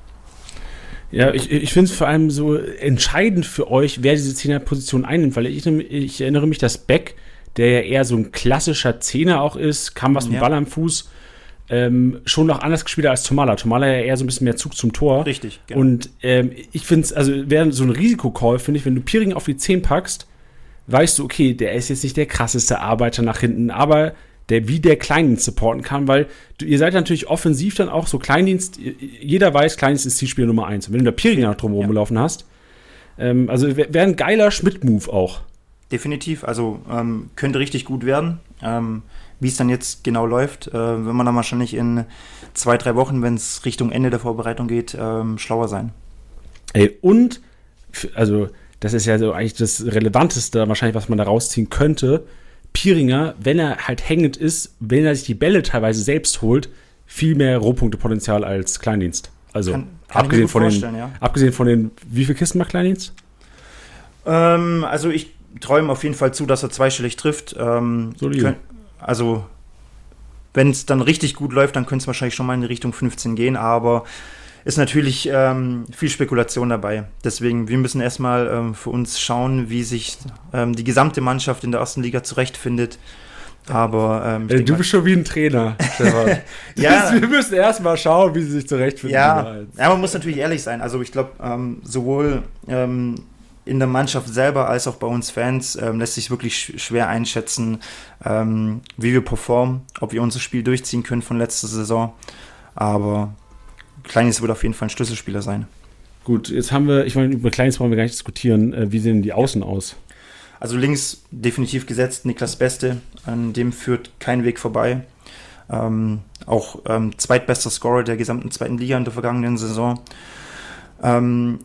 Ja, ich, ich finde es vor allem so entscheidend für euch, wer diese Zehnerposition einnimmt, weil ich, ich erinnere mich, dass Beck, der ja eher so ein klassischer Zehner auch ist, kam was mit Ja. Ball am Fuß, ähm, schon noch anders gespielt hat als Tomala. Tomala ja eher so ein bisschen mehr Zug zum Tor. Richtig, Und ähm, ich finde es, also wäre so ein Risikocall, finde ich, wenn du Piering auf die 10 packst, weißt du, okay, der ist jetzt nicht der krasseste Arbeiter nach hinten, aber der wie der Kleindienst supporten kann, weil du, ihr seid natürlich offensiv dann auch so Kleindienst, jeder weiß, Kleindienst ist Zielspieler Nummer 1. Und wenn du da noch drum Ja. rumgelaufen hast, ähm, also wäre wär ein geiler Schmidt-Move auch. Definitiv, also ähm, könnte richtig gut werden. Ähm, wie es dann jetzt genau läuft, äh, wenn man dann wahrscheinlich in zwei, drei Wochen, wenn es Richtung Ende der Vorbereitung geht, ähm, schlauer sein. Ey, und, also, das ist ja so eigentlich das Relevanteste, wahrscheinlich, was man da rausziehen könnte. Pieringer, wenn er halt hängend ist, wenn er sich die Bälle teilweise selbst holt, viel mehr Rohpunktepotenzial als Kleindienst. Also, Kann- kann abgesehen, von den, ja. abgesehen von den, wie viele Kisten macht Kleindienst? Ähm, also ich träume auf jeden Fall zu, dass er zweistellig trifft. Ähm, könnt- also wenn es dann richtig gut läuft, dann könnte es wahrscheinlich schon mal in die Richtung 15 gehen, aber ist natürlich ähm, viel Spekulation dabei. Deswegen, wir müssen erstmal ähm, für uns schauen, wie sich ähm, die gesamte Mannschaft in der ersten Liga zurechtfindet. Aber Äh, du bist schon wie ein Trainer, Stefan. Ja. Wir müssen erstmal schauen, wie sie sich zurechtfinden. Ja, ja, man muss natürlich ehrlich sein. Also ich glaube, ähm, sowohl ähm, in der Mannschaft selber als auch bei uns Fans ähm, lässt sich wirklich sch schwer einschätzen, ähm, wie wir performen, ob wir unser Spiel durchziehen können von letzter Saison. Aber Kleines wird auf jeden Fall ein Schlüsselspieler sein. Gut, jetzt haben wir, ich meine, über Kleines brauchen wir gar nicht diskutieren. Äh, wie sehen die Außen aus? Also links definitiv gesetzt, Niklas Beste, an dem führt kein Weg vorbei. Ähm, auch ähm, zweitbester Scorer der gesamten zweiten Liga in der vergangenen Saison. Ähm,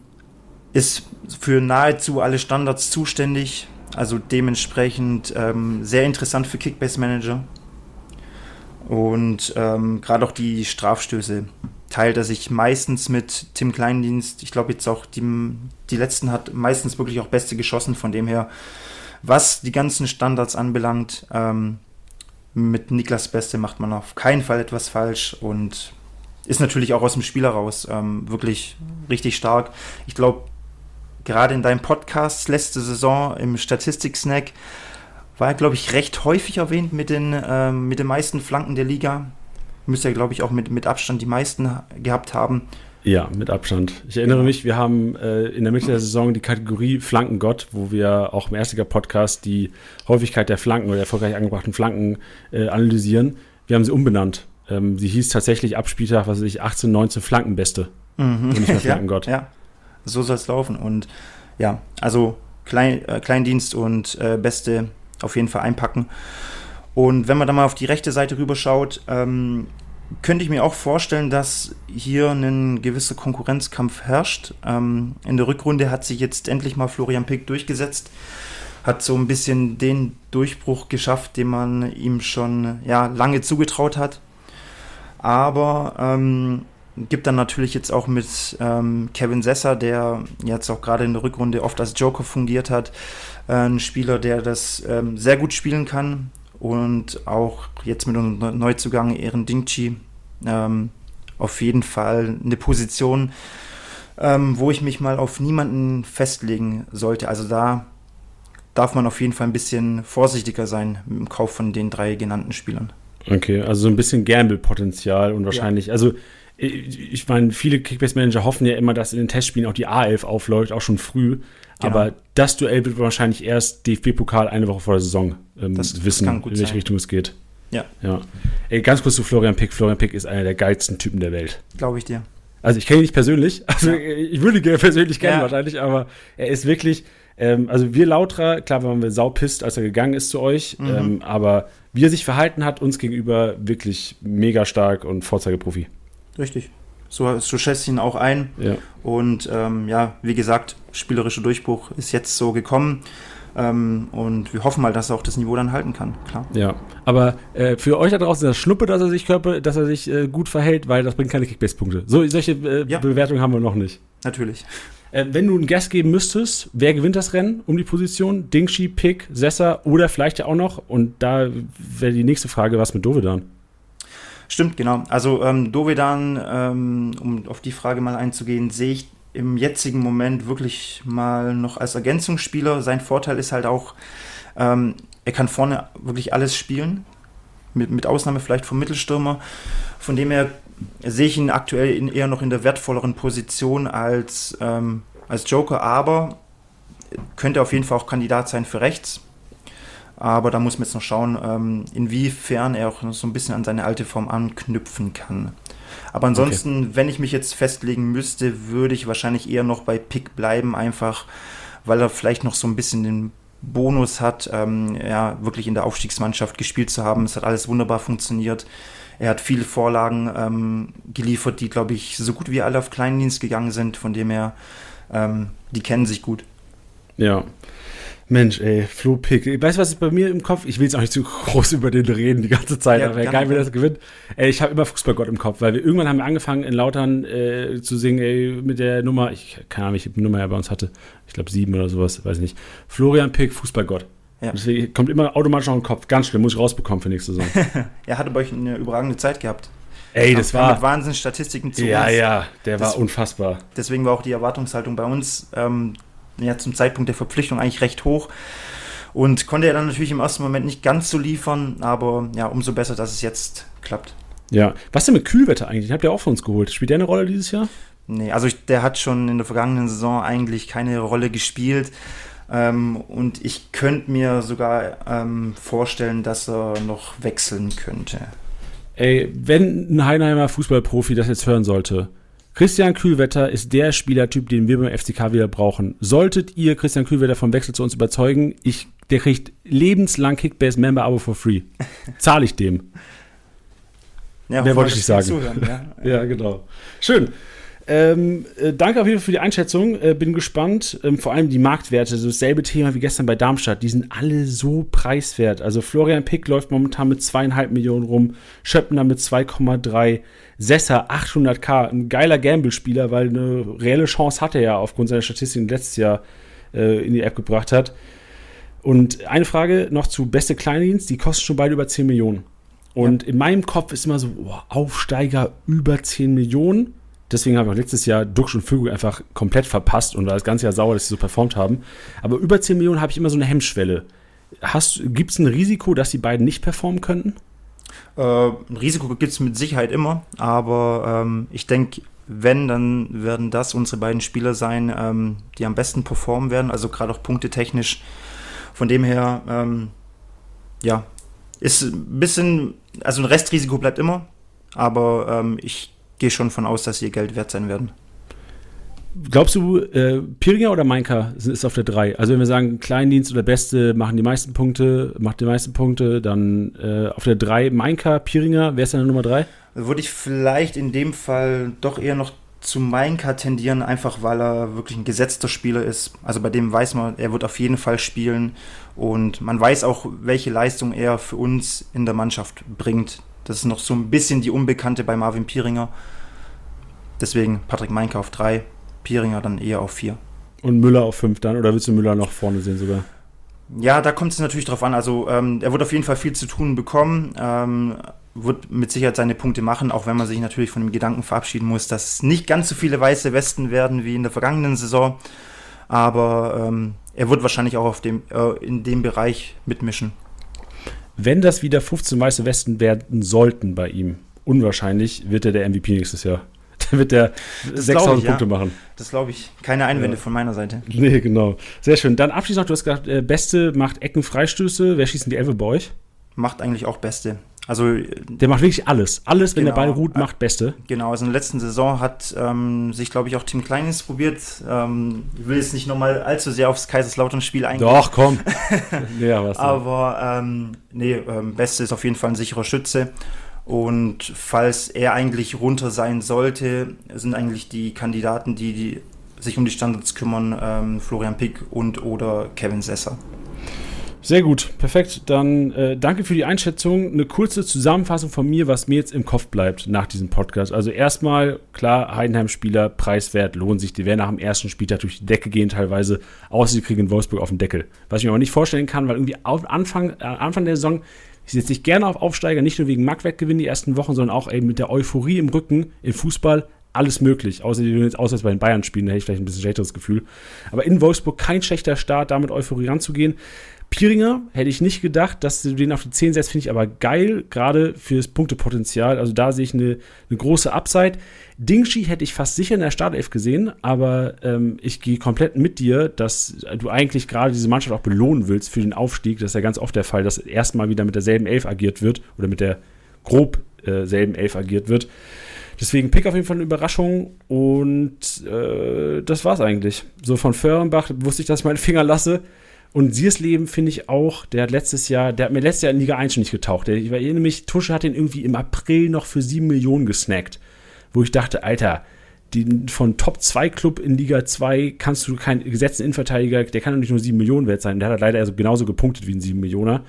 ist für nahezu alle Standards zuständig, also dementsprechend ähm, sehr interessant für Kickbase-Manager. Und ähm, gerade auch die Strafstöße teilt er sich meistens mit Tim Kleindienst. Ich glaube jetzt auch, die, die letzten hat meistens wirklich auch Beste geschossen. Von dem her, was die ganzen Standards anbelangt, ähm, mit Niklas Beste macht man auf keinen Fall etwas falsch und ist natürlich auch aus dem Spiel heraus ähm, wirklich richtig stark. Ich glaube, gerade in deinem Podcast letzte Saison im Statistik-Snack war er, glaube ich, recht häufig erwähnt mit den, ähm, mit den meisten Flanken der Liga. Müsste er, glaube ich, auch mit, mit Abstand die meisten gehabt haben. Ja, mit Abstand. Ich erinnere mich, wir haben äh, in der Mitte der Saison die Kategorie Flankengott, wo wir auch im Erstiger-Podcast die Häufigkeit der Flanken oder der erfolgreich angebrachten Flanken äh, analysieren. Wir haben sie umbenannt. Ähm, sie hieß tatsächlich ab Spieltag, was weiß ich, 18, 19 Flankenbeste. Mhm. Und nicht mehr ja, Flankengott. ja, so soll es laufen. Und ja, also Klein, äh, Kleindienst und äh, Beste auf jeden Fall einpacken. Und wenn man dann mal auf die rechte Seite rüberschaut, ähm, könnte ich mir auch vorstellen, dass hier ein gewisser Konkurrenzkampf herrscht. Ähm, in der Rückrunde hat sich jetzt endlich mal Florian Pick durchgesetzt, hat so ein bisschen den Durchbruch geschafft, den man ihm schon ja, lange zugetraut hat. Aber ähm, gibt dann natürlich jetzt auch mit ähm, Kevin Sesser, der jetzt auch gerade in der Rückrunde oft als Joker fungiert hat, äh, ein Spieler, der das ähm, sehr gut spielen kann und auch jetzt mit unserem Neuzugang Ehren Dingchi ähm, auf jeden Fall eine Position, ähm, wo ich mich mal auf niemanden festlegen sollte. Also da darf man auf jeden Fall ein bisschen vorsichtiger sein im Kauf von den drei genannten Spielern. Okay, also so ein bisschen Gamble-Potenzial und wahrscheinlich, ja. also ich meine, viele Kickbase-Manager hoffen ja immer, dass in den Testspielen auch die A11 aufläuft, auch schon früh. Genau. Aber das Duell wird wahrscheinlich erst DFB-Pokal eine Woche vor der Saison ähm, das, wissen, das in welche sein. Richtung es geht. Ja. ja. Ey, ganz kurz zu Florian Pick. Florian Pick ist einer der geilsten Typen der Welt. Glaube ich dir. Also ich kenne ihn nicht persönlich. Also ja. ich würde ihn persönlich kennen ja. wahrscheinlich, aber er ist wirklich, ähm, also wir Lautra, klar waren wir saupisst, als er gegangen ist zu euch, mhm. ähm, aber wie er sich verhalten hat, uns gegenüber wirklich mega stark und Vorzeigeprofi. Richtig. So, so schätze ich ihn auch ein. Ja. Und ähm, ja, wie gesagt, spielerischer Durchbruch ist jetzt so gekommen. Ähm, und wir hoffen mal, dass er auch das Niveau dann halten kann, klar. Ja, aber äh, für euch da draußen ist das Schnuppe, dass er sich, Körper, dass er sich äh, gut verhält, weil das bringt keine Kickbase-Punkte. So, solche äh, ja. Bewertungen haben wir noch nicht. Natürlich. Äh, wenn du einen Guest geben müsstest, wer gewinnt das Rennen um die Position? Dingshi, Pick, Sessa oder vielleicht ja auch noch? Und da wäre die nächste Frage, was mit Dovedan? Stimmt, genau. Also ähm, Dovedan, ähm, um auf die Frage mal einzugehen, sehe ich im jetzigen Moment wirklich mal noch als Ergänzungsspieler. Sein Vorteil ist halt auch, ähm, er kann vorne wirklich alles spielen, mit, mit Ausnahme vielleicht vom Mittelstürmer. Von dem her sehe ich ihn aktuell in, eher noch in der wertvolleren Position als, ähm, als Joker, aber könnte auf jeden Fall auch Kandidat sein für rechts. Aber da muss man jetzt noch schauen, ähm, inwiefern er auch so ein bisschen an seine alte Form anknüpfen kann. Aber ansonsten, okay. wenn ich mich jetzt festlegen müsste, würde ich wahrscheinlich eher noch bei Pick bleiben, einfach weil er vielleicht noch so ein bisschen den Bonus hat, ähm, ja, wirklich in der Aufstiegsmannschaft gespielt zu haben. Es hat alles wunderbar funktioniert. Er hat viele Vorlagen ähm, geliefert, die, glaube ich, so gut wie alle auf Kleindienst gegangen sind. Von dem her, ähm, die kennen sich gut. Ja, Mensch, ey, Flo Pick. Weißt du, was ist bei mir im Kopf? Ich will jetzt auch nicht zu groß über den reden die ganze Zeit, ja, aber geil, wenn das gewinnt. Ey, ich habe immer Fußballgott im Kopf, weil wir irgendwann haben wir angefangen in Lautern äh, zu singen, ey, mit der Nummer, ich keine Ahnung, welche Nummer er bei uns hatte. Ich glaube sieben oder sowas, weiß nicht. Florian Pick, Fußballgott. Ja. Deswegen kommt immer automatisch noch im Kopf. Ganz schlimm, muss ich rausbekommen für nächste Saison. er hatte bei euch eine überragende Zeit gehabt. Ey, das war. Mit Wahnsinnsstatistiken zu Ja, uns. ja, der das, war unfassbar. Deswegen war auch die Erwartungshaltung bei uns ähm, ja, zum Zeitpunkt der Verpflichtung eigentlich recht hoch. Und konnte er dann natürlich im ersten Moment nicht ganz so liefern, aber ja, umso besser, dass es jetzt klappt. Ja, was denn mit Kühlwetter eigentlich? Den habt ihr auch von uns geholt. Spielt der eine Rolle dieses Jahr? Nee, also ich, der hat schon in der vergangenen Saison eigentlich keine Rolle gespielt. Ähm, und ich könnte mir sogar ähm, vorstellen, dass er noch wechseln könnte. Ey, wenn ein Heinheimer Fußballprofi das jetzt hören sollte, Christian Kühlwetter ist der Spielertyp, den wir beim FCK wieder brauchen. Solltet ihr Christian Kühlwetter vom Wechsel zu uns überzeugen, ich, der kriegt lebenslang Kickbase-Member-Abo for free. Zahle ich dem. Ja, Mehr wollte ich nicht sagen. Zuhören, ja. ja, genau. Schön. Ähm, äh, danke auf jeden Fall für die Einschätzung. Äh, bin gespannt. Ähm, vor allem die Marktwerte, so dasselbe Thema wie gestern bei Darmstadt. Die sind alle so preiswert. Also Florian Pick läuft momentan mit zweieinhalb Millionen rum, Schöppner mit 2,3. Sessa 800k, ein geiler Gamble-Spieler, weil eine reelle Chance hatte er ja aufgrund seiner Statistiken letztes Jahr äh, in die App gebracht hat. Und eine Frage noch zu beste Kleindienst, die kosten schon beide über 10 Millionen. Und ja. in meinem Kopf ist immer so, oh, Aufsteiger über 10 Millionen. Deswegen habe ich auch letztes Jahr Duxch und Vögel einfach komplett verpasst und war das ganze Jahr sauer, dass sie so performt haben. Aber über 10 Millionen habe ich immer so eine Hemmschwelle. Gibt es ein Risiko, dass die beiden nicht performen könnten? Äh, ein Risiko gibt es mit Sicherheit immer, aber ähm, ich denke, wenn, dann werden das unsere beiden Spieler sein, ähm, die am besten performen werden, also gerade auch punktetechnisch. Von dem her, ähm, ja, ist ein bisschen, also ein Restrisiko bleibt immer, aber ähm, ich gehe schon von aus, dass sie ihr Geld wert sein werden. Glaubst du, äh, Piringer oder Mainka ist auf der 3? Also wenn wir sagen, Kleindienst oder Beste machen die meisten Punkte, macht die meisten Punkte, dann äh, auf der 3 Mainka, Piringer, wer ist dann Nummer 3? Würde ich vielleicht in dem Fall doch eher noch zu Mainka tendieren, einfach weil er wirklich ein gesetzter Spieler ist. Also bei dem weiß man, er wird auf jeden Fall spielen und man weiß auch, welche Leistung er für uns in der Mannschaft bringt. Das ist noch so ein bisschen die Unbekannte bei Marvin Piringer. Deswegen Patrick Mainka auf 3, Pieringer dann eher auf 4. Und Müller auf 5 dann? Oder willst du Müller noch vorne sehen sogar? Ja, da kommt es natürlich drauf an. Also ähm, er wird auf jeden Fall viel zu tun bekommen, ähm, wird mit Sicherheit seine Punkte machen, auch wenn man sich natürlich von dem Gedanken verabschieden muss, dass es nicht ganz so viele weiße Westen werden wie in der vergangenen Saison. Aber ähm, er wird wahrscheinlich auch auf dem, äh, in dem Bereich mitmischen. Wenn das wieder 15 weiße Westen werden sollten bei ihm, unwahrscheinlich, wird er der MVP nächstes Jahr. Da wird er 6000 Punkte ja. machen. Das glaube ich. Keine Einwände ja. von meiner Seite. Nee, genau. Sehr schön. Dann abschließend noch, du hast gesagt, äh, Beste macht Ecken, Freistöße. Wer schießt denn die Elfe bei euch? Macht eigentlich auch Beste. Also, der macht wirklich alles. Alles, wenn genau, der Ball ruht, macht Beste. Genau, also in der letzten Saison hat ähm, sich, glaube ich, auch Tim Kleines probiert. Ähm, ich will jetzt nicht nochmal allzu sehr aufs Kaiserslautern-Spiel eingehen. Doch, komm. ja, was Aber ähm, nee, ähm, Beste ist auf jeden Fall ein sicherer Schütze. Und falls er eigentlich runter sein sollte, sind eigentlich die Kandidaten, die, die sich um die Standards kümmern, ähm, Florian Pick und oder Kevin Sesser. Sehr gut, perfekt. Dann äh, danke für die Einschätzung. Eine kurze Zusammenfassung von mir, was mir jetzt im Kopf bleibt nach diesem Podcast. Also erstmal, klar, Heidenheim-Spieler, preiswert, lohnt sich. Die werden nach dem ersten Spieltag durch die Decke gehen teilweise, außer sie kriegen in Wolfsburg auf den Deckel. Was ich mir aber nicht vorstellen kann, weil irgendwie auf Anfang, äh, Anfang der Saison ich setze dich gerne auf Aufsteiger, nicht nur wegen Marktwertgewinn die ersten Wochen, sondern auch eben mit der Euphorie im Rücken im Fußball alles möglich. Außer die jetzt auswärts bei den Bayern spielen, da hätte ich vielleicht ein bisschen schlechteres Gefühl. Aber in Wolfsburg kein schlechter Start, da mit Euphorie ranzugehen. Piringer hätte ich nicht gedacht, dass du den auf die 10 setzt, finde ich aber geil, gerade fürs Punktepotenzial. Also da sehe ich eine, eine große Upside. Dingshi hätte ich fast sicher in der Startelf gesehen, aber ähm, ich gehe komplett mit dir, dass du eigentlich gerade diese Mannschaft auch belohnen willst für den Aufstieg. Das ist ja ganz oft der Fall, dass erstmal wieder mit derselben Elf agiert wird oder mit der grob äh, selben Elf agiert wird. Deswegen Pick auf jeden Fall eine Überraschung und äh, das war's eigentlich. So von Föhrenbach wusste ich, dass ich meinen Finger lasse. Und Siersleben finde ich auch, der hat letztes Jahr, der hat mir letztes Jahr in Liga 1 schon nicht getaucht. Der, ich erinnere mich, Tusche hat den irgendwie im April noch für 7 Millionen gesnackt. Wo ich dachte, Alter, die, von Top 2 Club in Liga 2 kannst du keinen gesetzten Innenverteidiger, der kann doch nicht nur 7 Millionen wert sein. Der hat halt leider also genauso gepunktet wie ein 7 Millioner.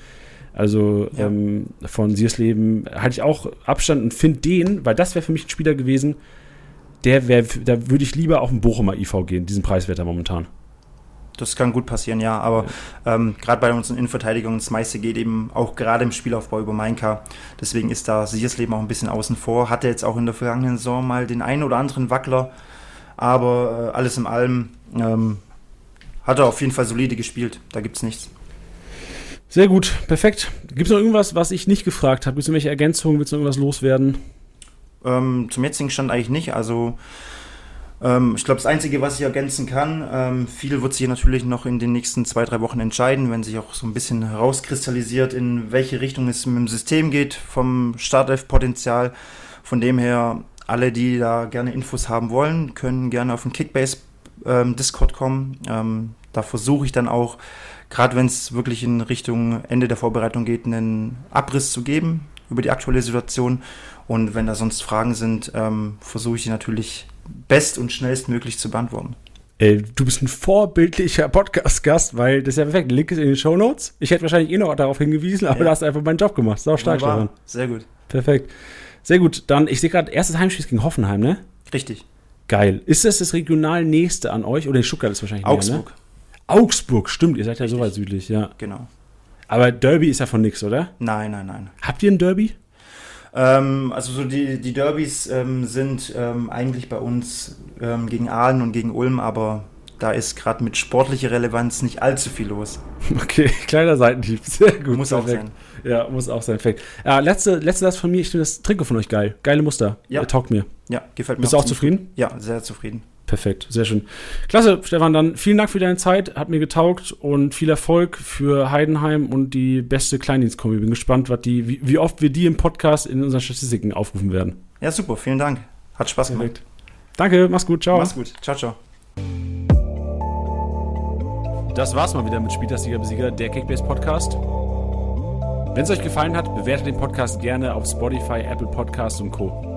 Also ja. ähm, von Siersleben halte ich auch Abstand und finde den, weil das wäre für mich ein Spieler gewesen, der wäre, da würde ich lieber auf den Bochumer IV gehen, diesen Preiswerter momentan das kann gut passieren, ja. Aber ja. ähm, gerade bei unseren Innenverteidigungen, das meiste geht eben auch gerade im Spielaufbau über Mainka. Deswegen ist da Siersleben auch ein bisschen außen vor. Hatte jetzt auch in der vergangenen Saison mal den einen oder anderen Wackler. Aber äh, alles in allem ähm, hat er auf jeden Fall solide gespielt. Da gibt es nichts. Sehr gut, perfekt. Gibt es noch irgendwas, was ich nicht gefragt habe? Gibt es irgendwelche Ergänzungen? Willst du noch irgendwas loswerden? Ähm, zum jetzigen Stand eigentlich nicht. Also ähm, ich glaube, das Einzige, was ich ergänzen kann, ähm, viel wird sich natürlich noch in den nächsten zwei, drei Wochen entscheiden, wenn sich auch so ein bisschen herauskristallisiert, in welche Richtung es mit dem System geht, vom Startelf-Potenzial. Von dem her, alle, die da gerne Infos haben wollen, können gerne auf den Kickbase ähm, kommen. Ähm, da versuche ich dann auch, gerade wenn es wirklich in Richtung Ende der Vorbereitung geht, einen Abriss zu geben über die aktuelle Situation. Und wenn da sonst Fragen sind, ähm, versuche ich die natürlich best- und schnellstmöglich zu beantworten. Ey, du bist ein vorbildlicher Podcast-Gast, weil das ist ja perfekt. Link ist in den Show Notes. Ich hätte wahrscheinlich eh noch darauf hingewiesen, aber ja. du hast einfach meinen Job gemacht. Sau stark, Stefan. Sehr gut. Perfekt. Sehr gut. Dann, ich sehe gerade, erstes Heimspiel gegen Hoffenheim, ne? Richtig. Geil. Ist das das regional nächste an euch? Oder in Stuttgart ist wahrscheinlich Augsburg. Mehr, ne? Augsburg, stimmt. Ihr seid ja so weit südlich, ja. Genau. Aber Derby ist ja von nix, oder? Nein, nein, nein. Habt ihr ein Derby? Ähm, also so die, die Derbys ähm, sind ähm, eigentlich bei uns ähm, gegen Aalen und gegen Ulm, aber da ist gerade mit sportlicher Relevanz nicht allzu viel los. Okay, kleiner Seitenhieb, sehr gut. Muss auch sein. Ja, muss auch sein. Perfekt. Ja, letzte, letzte Satz von mir, ich finde das Trikot von euch geil. Geile Muster. Ja. Äh, taugt mir. Ja, gefällt mir. Bist du auch zufrieden? Ja, sehr zufrieden. Perfekt, sehr schön. Klasse, Stefan, dann vielen Dank für deine Zeit, hat mir getaugt und viel Erfolg für Heidenheim und die beste Kleindienstkombi. Bin gespannt, was die, wie, wie, oft wir die im Podcast in unseren Statistiken aufrufen werden. Ja, super, vielen Dank. Hat Spaß Perfekt. gemacht. Danke, mach's gut, ciao. Mach's gut, ciao, ciao. Das war's mal wieder mit Spieltagsliga Besieger, der Kickbase Podcast. Wenn es euch gefallen hat, bewertet den Podcast gerne auf Spotify, Apple Podcasts und Co.